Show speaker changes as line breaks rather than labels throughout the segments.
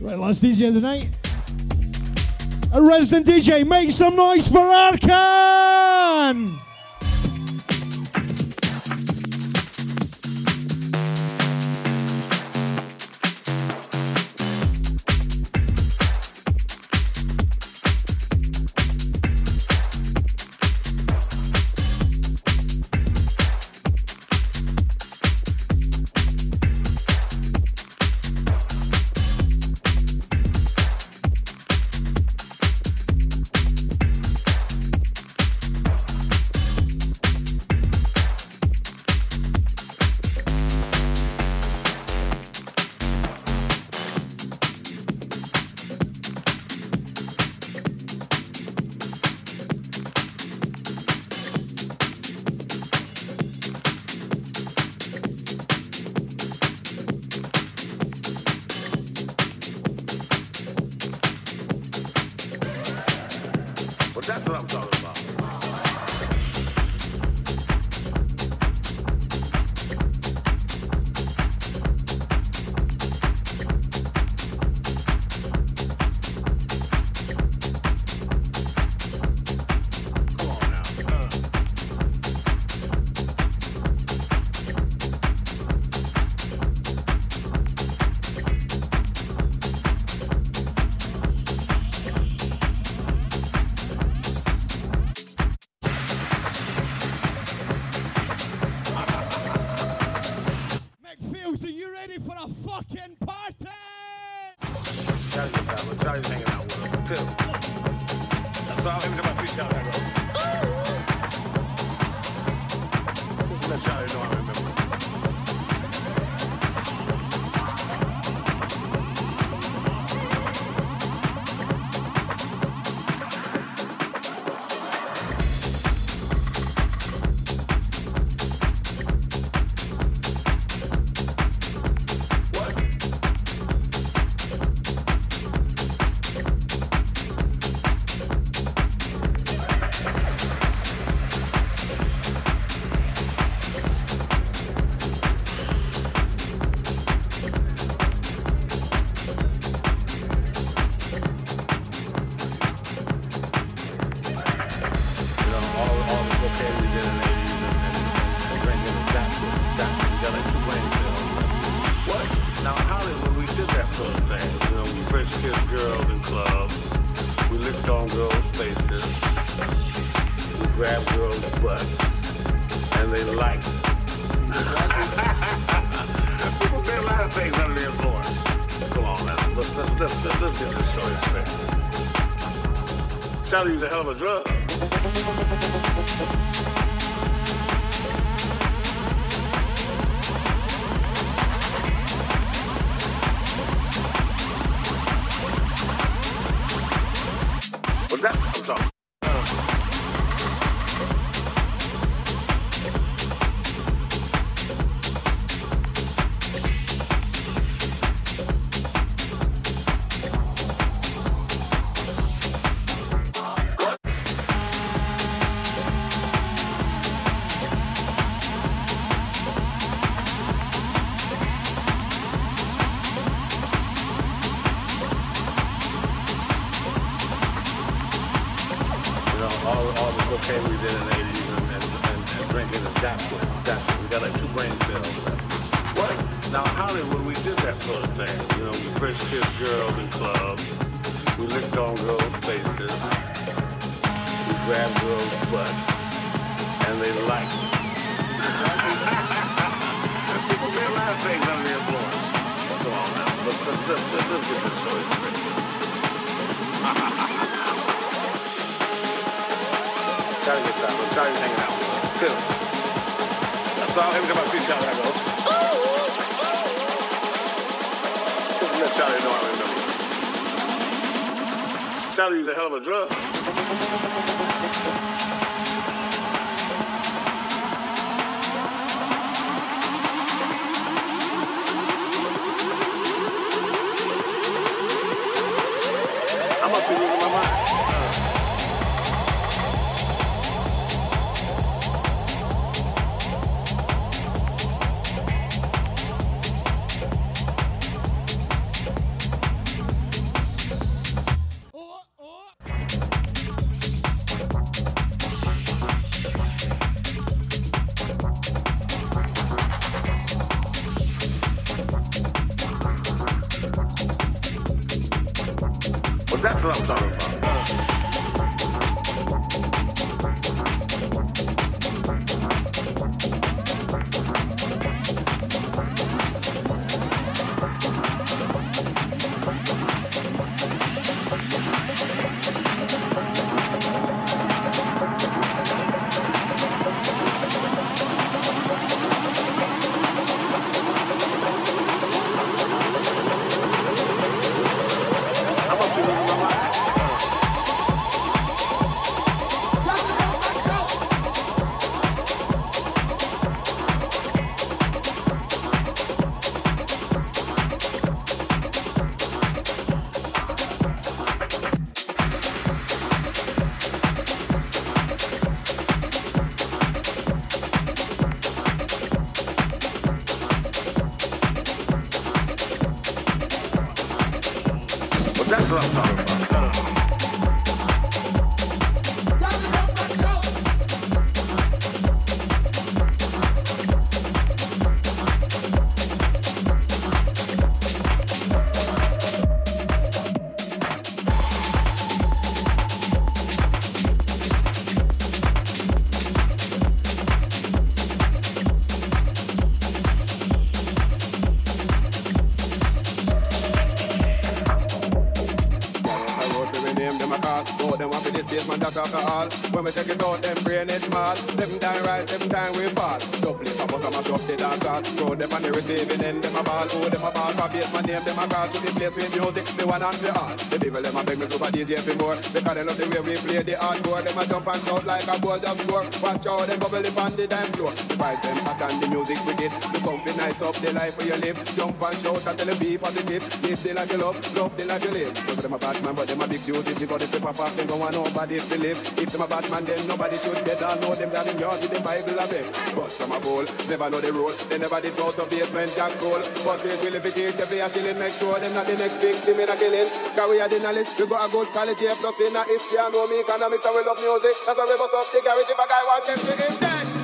Right, last DJ of the night. A resident DJ, make some noise for Arkan!
Hell of a drug. alcohol
one and check it out, them playing it mad. Them time right, them time we pass. Double it, I bust them up the all. With my mom got my name them are got to the place we music. Me one and the art, the people them a beg me super DJ for more because they love the way we play the hardcore. Them a jump and shout like a goal just score. Watch out them bubble up on the dance floor. The them hot and the music wicked. The comfy nice up the life where you live. Jump and shout and tell the people the tip. Live the life you love, love the life you live. So them a bad man, but them a big duty. But if they pop off, them don't want nobody to live. If them a bad man, then nobody should get all know them down in yard with the Bible a beg. But some a bowl, never know the rule. They never did go to basement jack school. But they will if it is, they a shilling, make sure them not the next victim in a killing. Cause we are the knowledge, we got a good quality, plus in a history, and know me economics, and we love music. That's why we bust up the garage if a guy wants them to invest.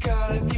gotta get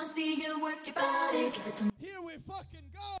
wanna see you work your body.
Here we fucking go.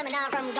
Phenomenon from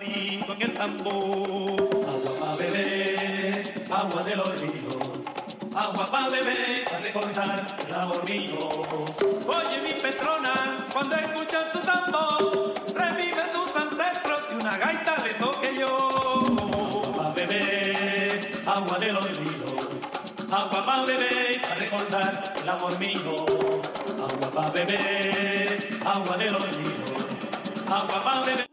En el tambor. Agua pa' beber, agua de los ríos. Agua pa' beber, para recordar amor mío. Oye mi Petrona, cuando escucha su tambor, revive sus ancestros y una gaita le toque yo. Agua pa' beber, agua de los ríos. Agua pa' beber, para recordar amor mío. Agua pa' beber, agua de los ríos. Agua pa' beber.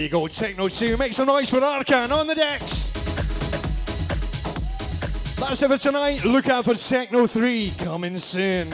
you
go, Techno 2. Make some noise for Arcan on the decks. That's it for tonight. Look out for Techno 3 coming soon.